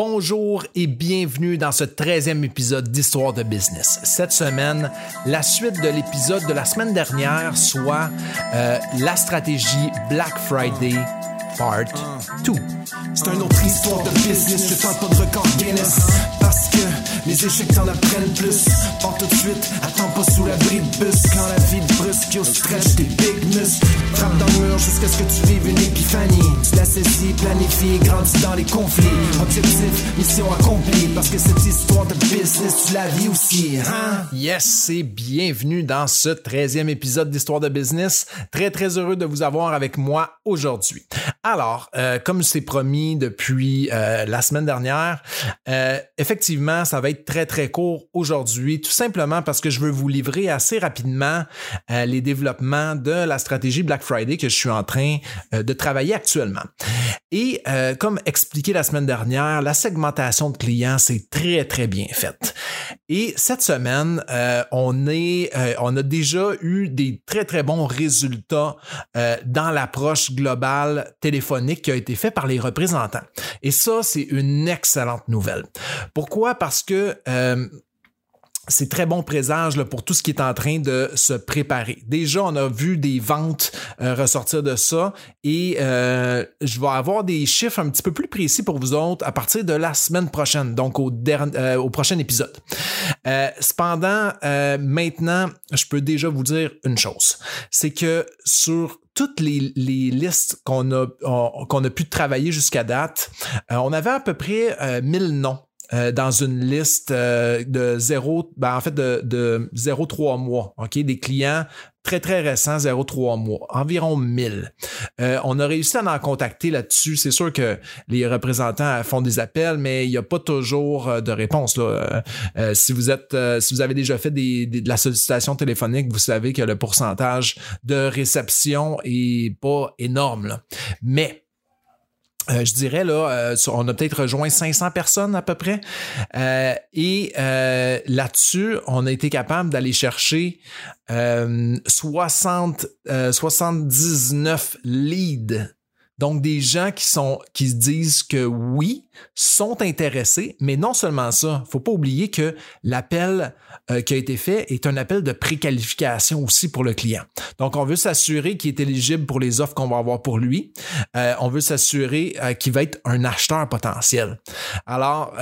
Bonjour et bienvenue dans ce 13e épisode d'Histoire de business. Cette semaine, la suite de l'épisode de la semaine dernière, soit euh, la stratégie Black Friday Part 2. C'est une autre histoire de business, je tente pas de record Guinness. Parce que les échecs t'en apprennent plus. Pas tout de suite, attends pas sous l'abri de bus. Quand la vie te brusque, yo stretch tes big muscles. Frappe dans le mur jusqu'à ce que tu vives une épiphanie. Tu la saisis, planifie, grandis dans les conflits. Objectif, mission accomplie. Parce que cette histoire de business, tu la vis aussi, hein? Yes, et bienvenue dans ce 13e épisode d'Histoire de business. Très, très heureux de vous avoir avec moi aujourd'hui. Alors, euh, comme c'est promis depuis euh, la semaine dernière, euh, effectivement, ça va être très, très court aujourd'hui, tout simplement parce que je veux vous livrer assez rapidement les développements de la stratégie Black Friday que je suis en train de travailler actuellement. Et comme expliqué la semaine dernière, la segmentation de clients, c'est très, très bien faite. Et cette semaine, on, est, on a déjà eu des très, très bons résultats dans l'approche globale téléphonique qui a été faite par les représentants. Et ça, c'est une excellente nouvelle. Pourquoi? Parce que euh, c'est très bon présage pour tout ce qui est en train de se préparer. Déjà, on a vu des ventes euh, ressortir de ça et euh, je vais avoir des chiffres un petit peu plus précis pour vous autres à partir de la semaine prochaine, donc au, au prochain épisode. Cependant, maintenant, je peux déjà vous dire une chose, c'est que sur toutes les, listes qu'on a, pu travailler jusqu'à date, euh, on avait à peu près euh, 1000 noms euh, dans une liste euh, de 0, ben en fait de, de 0,3 mois, OK? Des clients très, très récents, 0,3 mois, environ 1000. Euh, on a réussi à en contacter là-dessus. C'est sûr que les représentants font des appels, mais il n'y a pas toujours euh, de réponse. Là. Euh, si, vous êtes, si vous avez déjà fait de la sollicitation téléphonique, vous savez que le pourcentage de réception est pas énorme. Mais euh, je dirais là, euh, on a peut-être rejoint 500 personnes à peu près. Euh, et euh, là-dessus, on a été capable d'aller chercher euh, 60, euh, 79 leads. Donc des gens qui sont qui se disent que oui, sont intéressés, mais non seulement ça, faut pas oublier que l'appel euh, qui a été fait est un appel de préqualification aussi pour le client. Donc on veut s'assurer qu'il est éligible pour les offres qu'on va avoir pour lui. Euh, on veut s'assurer euh, qu'il va être un acheteur potentiel. Alors,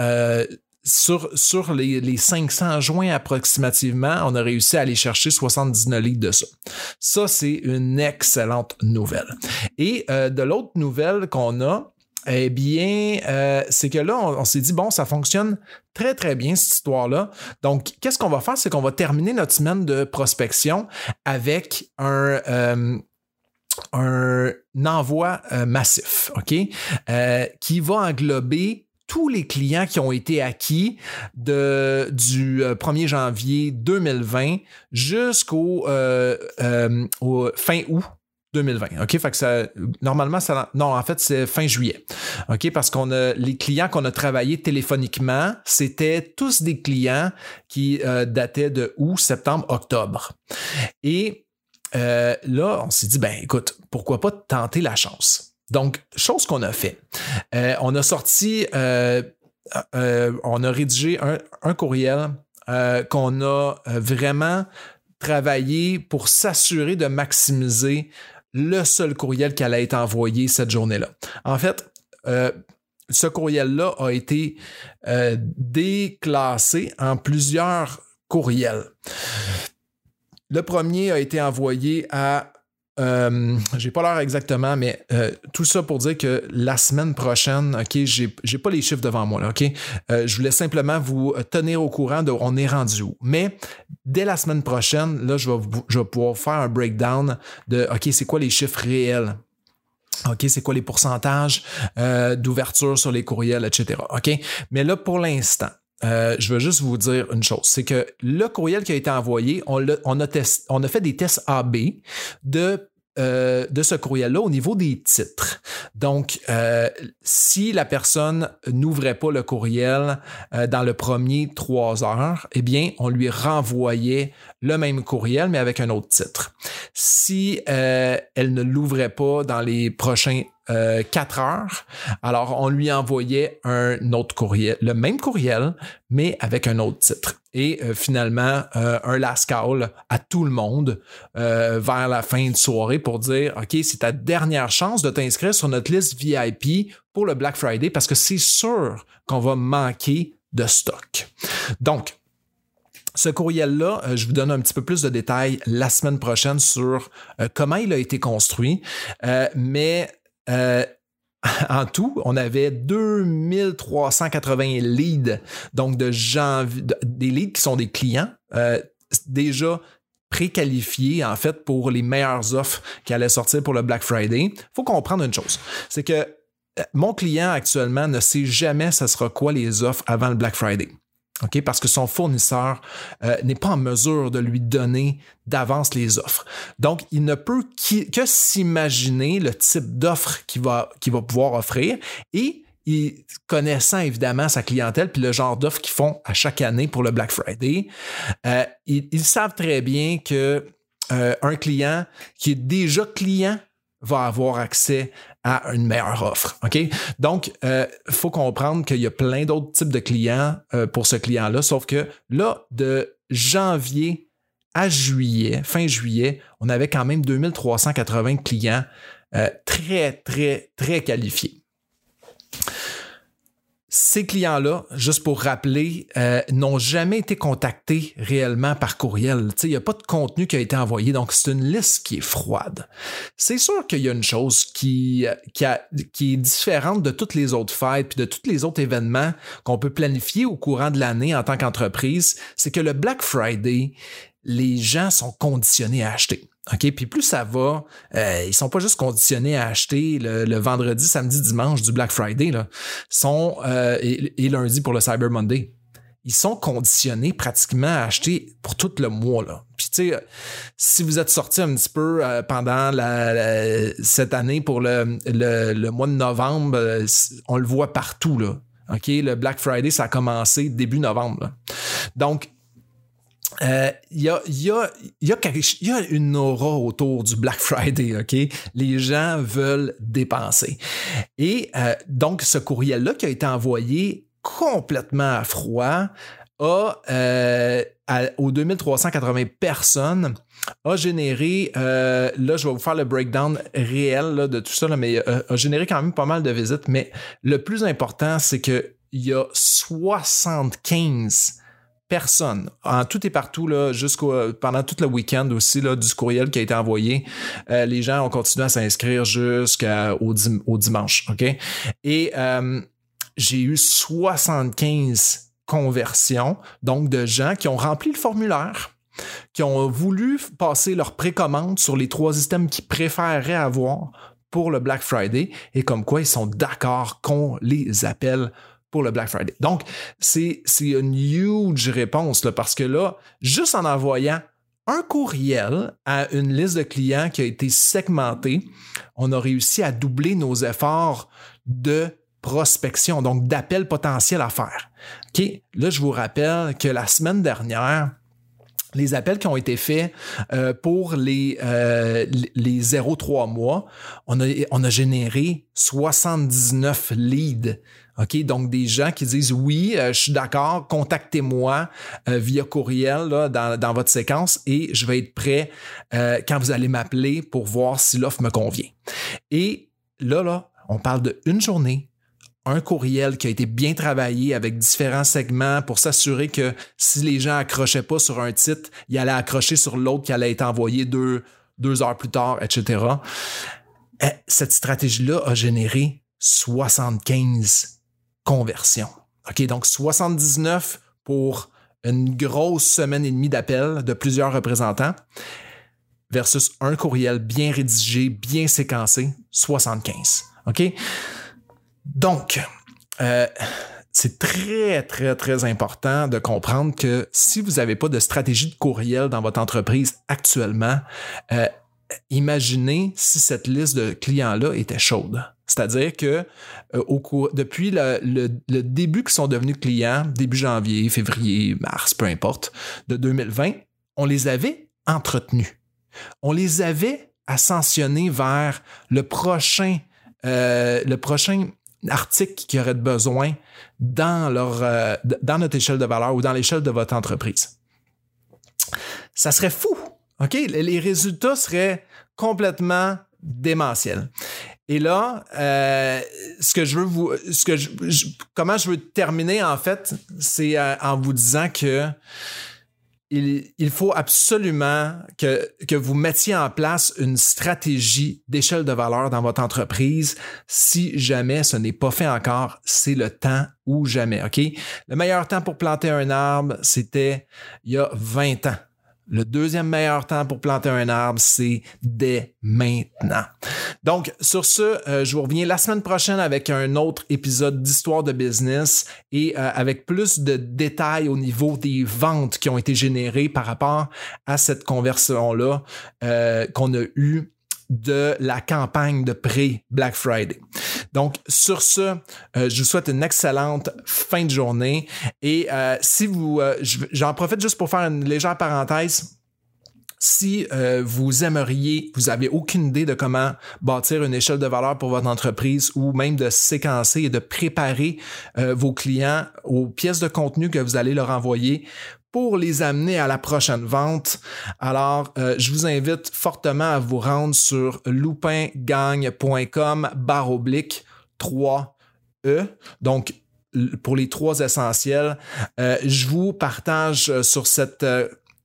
sur, les, les 500 joints approximativement, on a réussi à aller chercher 79 litres de ça. Ça, c'est une excellente nouvelle. Et euh, de l'autre nouvelle qu'on a, eh bien, euh, c'est que là, on, s'est dit, bon, ça fonctionne très, très bien, cette histoire-là. Donc, qu'est-ce qu'on va faire? C'est qu'on va terminer notre semaine de prospection avec un... euh, un envoi euh, massif, OK, qui va englober tous les clients qui ont été acquis de, du euh, 1er janvier 2020 jusqu'au euh, euh, fin août 2020. OK? Fait ça, normalement, ça, non, en fait, c'est fin juillet. OK? Parce qu'on a, les clients qu'on a travaillé téléphoniquement, c'était tous des clients qui euh, dataient de août, septembre, octobre. Et euh, là, on s'est dit, ben, écoute, pourquoi pas tenter la chance? Donc, chose qu'on a fait. Euh, on a sorti, euh, euh, on a rédigé un, un courriel qu'on a vraiment travaillé pour s'assurer de maximiser le seul courriel qui allait être envoyé cette journée-là. En fait, ce courriel-là a été déclassé en plusieurs courriels. Le premier a été envoyé à euh, j'ai pas l'heure exactement, mais euh, tout ça pour dire que la semaine prochaine, OK, j'ai, j'ai pas les chiffres devant moi, là, OK? Euh, je voulais simplement vous tenir au courant de on est rendu où. Mais dès la semaine prochaine, là, je vais, je vais pouvoir faire un breakdown de OK, c'est quoi les chiffres réels? OK, c'est quoi les pourcentages euh, d'ouverture sur les courriels, etc. OK? Mais là, pour l'instant, euh, je veux juste vous dire une chose, c'est que le courriel qui a été envoyé, on, a fait des tests AB de euh, de ce courriel-là au niveau des titres. Donc, euh, si la personne n'ouvrait pas le courriel euh, dans le premier trois heures, eh bien, on lui renvoyait le même courriel, mais avec un autre titre. Si euh, elle ne l'ouvrait pas dans les prochains euh, 4 heures. Alors, on lui envoyait un autre courriel, le même courriel, mais avec un autre titre. Et euh, finalement, euh, un last call à tout le monde euh, vers la fin de soirée pour dire, OK, c'est ta dernière chance de t'inscrire sur notre liste VIP pour le Black Friday parce que c'est sûr qu'on va manquer de stock. Donc, ce courriel-là, euh, je vous donne un petit peu plus de détails la semaine prochaine sur euh, comment il a été construit, euh, en tout, on avait 2380 leads, donc de gens, des leads qui sont des clients déjà préqualifiés en fait pour les meilleures offres qui allaient sortir pour le Black Friday. Il faut comprendre une chose, c'est que mon client actuellement ne sait jamais ce sera quoi les offres avant le Black Friday. Parce que son fournisseur euh, n'est pas en mesure de lui donner d'avance les offres. Donc, il ne peut que s'imaginer le type d'offre qu'il va, pouvoir offrir et connaissant évidemment sa clientèle puis le genre d'offres qu'ils font à chaque année pour le Black Friday, euh, ils, savent très bien que euh, un client qui est déjà client va avoir accès à une meilleure offre. Donc, il euh, faut comprendre qu'il y a plein d'autres types de clients euh, pour ce client-là, sauf que là, de janvier à juillet, fin juillet, on avait quand même 2380 clients euh, très, très, très qualifiés ces clients-là, juste pour rappeler, euh, n'ont jamais été contactés réellement par courriel. Il n'y a pas de contenu qui a été envoyé, donc c'est une liste qui est froide. C'est sûr qu'il y a une chose qui, qui, qui, est différente de toutes les autres fêtes puis de tous les autres événements qu'on peut planifier au courant de l'année en tant qu'entreprise, c'est que le Black Friday, les gens sont conditionnés à acheter. OK, puis plus ça va, euh, ils sont pas juste conditionnés à acheter le, vendredi, samedi, dimanche du Black Friday, là, sont euh, et, lundi pour le Cyber Monday. Ils sont conditionnés pratiquement à acheter pour tout le mois. Là. Puis tu sais, si vous êtes sorti un petit peu euh, pendant cette année pour le, le, mois de novembre, euh, on le voit partout. Là. OK, le Black Friday, ça a commencé début novembre. Donc, il euh, y, a, y, une aura autour du Black Friday, OK? Les gens veulent dépenser. Et euh, donc, ce courriel-là qui a été envoyé complètement à froid a, euh, aux 2380 personnes, a généré, là, je vais vous faire le breakdown réel de tout ça, mais a généré quand même pas mal de visites. Mais le plus important, c'est qu'il y a 75 personne, en tout et partout, là, jusqu'au, pendant tout le week-end aussi, là, du courriel qui a été envoyé, euh, les gens ont continué à s'inscrire jusqu'au au dimanche, OK? Et euh, j'ai eu 75 conversions, donc de gens qui ont rempli le formulaire, qui ont voulu passer leur précommande sur les trois systèmes qu'ils préféreraient avoir pour le Black Friday et comme quoi ils sont d'accord qu'on les appelle pour le Black Friday. Donc, c'est une huge réponse parce que là, juste en envoyant un courriel à une liste de clients qui a été segmentée, on a réussi à doubler nos efforts de prospection, donc d'appels potentiels à faire. Là, je vous rappelle que la semaine dernière, les appels qui ont été faits euh, pour les, euh, les 0-3 mois, on a, on a généré 79 leads OK? Donc, des gens qui disent oui, euh, je suis d'accord, contactez-moi euh, via courriel dans, votre séquence et je vais être prêt euh, quand vous allez m'appeler pour voir si l'offre me convient. Et là, là, on parle de une journée, un courriel qui a été bien travaillé avec différents segments pour s'assurer que si les gens accrochaient pas sur un titre, ils allaient accrocher sur l'autre qui allait être envoyé deux, deux heures plus tard, etc. Cette stratégie-là a généré 75 conversion. OK, donc 79 pour une grosse semaine et demie d'appels de plusieurs représentants versus un courriel bien rédigé, bien séquencé, 75. OK? Donc, euh, c'est très, très, très important de comprendre que si vous n'avez pas de stratégie de courriel dans votre entreprise actuellement, euh, imaginez si cette liste de clients-là était chaude. C'est-à-dire que euh, depuis le, début qu'ils sont devenus clients, début janvier, février, mars, peu importe, de 2020, on les avait entretenus. On les avait ascensionnés vers le prochain euh, le prochain article qui aurait besoin dans leur euh, dans notre échelle de valeur ou dans l'échelle de votre entreprise. Ça serait fou. Les résultats seraient complètement démentiels. Et là, euh, ce que je veux vous, ce que comment je veux terminer en fait, c'est euh, en vous disant que il, faut absolument que, que vous mettiez en place une stratégie d'échelle de valeur dans votre entreprise. Si jamais ce n'est pas fait encore, c'est le temps ou jamais. OK? Le meilleur temps pour planter un arbre, c'était il y a 20 ans. Le deuxième meilleur temps pour planter un arbre, c'est dès maintenant. Donc, sur ce, euh, je vous reviens la semaine prochaine avec un autre épisode d'Histoire de business et euh, avec plus de détails au niveau des ventes qui ont été générées par rapport à cette conversion-là euh, qu'on a eue de la campagne de pré-Black Friday. Donc, sur ce, je vous souhaite une excellente fin de journée. Et si vous, j'en profite juste pour faire une légère parenthèse. Si vous aimeriez, vous avez aucune idée de comment bâtir une échelle de valeur pour votre entreprise ou même de séquencer et de préparer vos clients aux pièces de contenu que vous allez leur envoyer pour les amener à la prochaine vente. Alors, je vous invite fortement à vous rendre sur loupingagne.com barre oblique 3E. Donc, pour les trois essentiels, euh, je vous partage euh, sur cette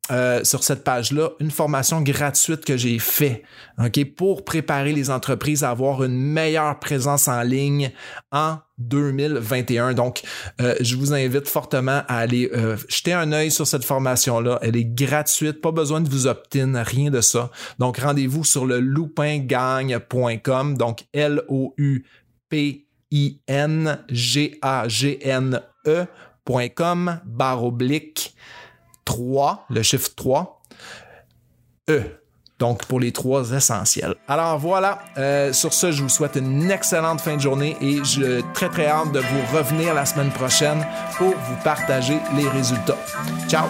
euh, sur cette page-là une formation gratuite que j'ai fait, ok, pour préparer les entreprises à avoir une meilleure présence en ligne en 2021. Donc, je vous invite fortement à aller jeter un œil sur cette formation-là. Elle est gratuite, pas besoin de vous opt-in, rien de ça. Donc, rendez-vous sur le loupingagne.com, donc L-O-U P-I-N-G-A-G-N-E.com, barre oblique 3, le chiffre 3, E. Donc, pour les trois essentiels. Alors voilà, euh, sur ce, je vous souhaite une excellente fin de journée et je très très hâte de vous revenir la semaine prochaine pour vous partager les résultats. Ciao!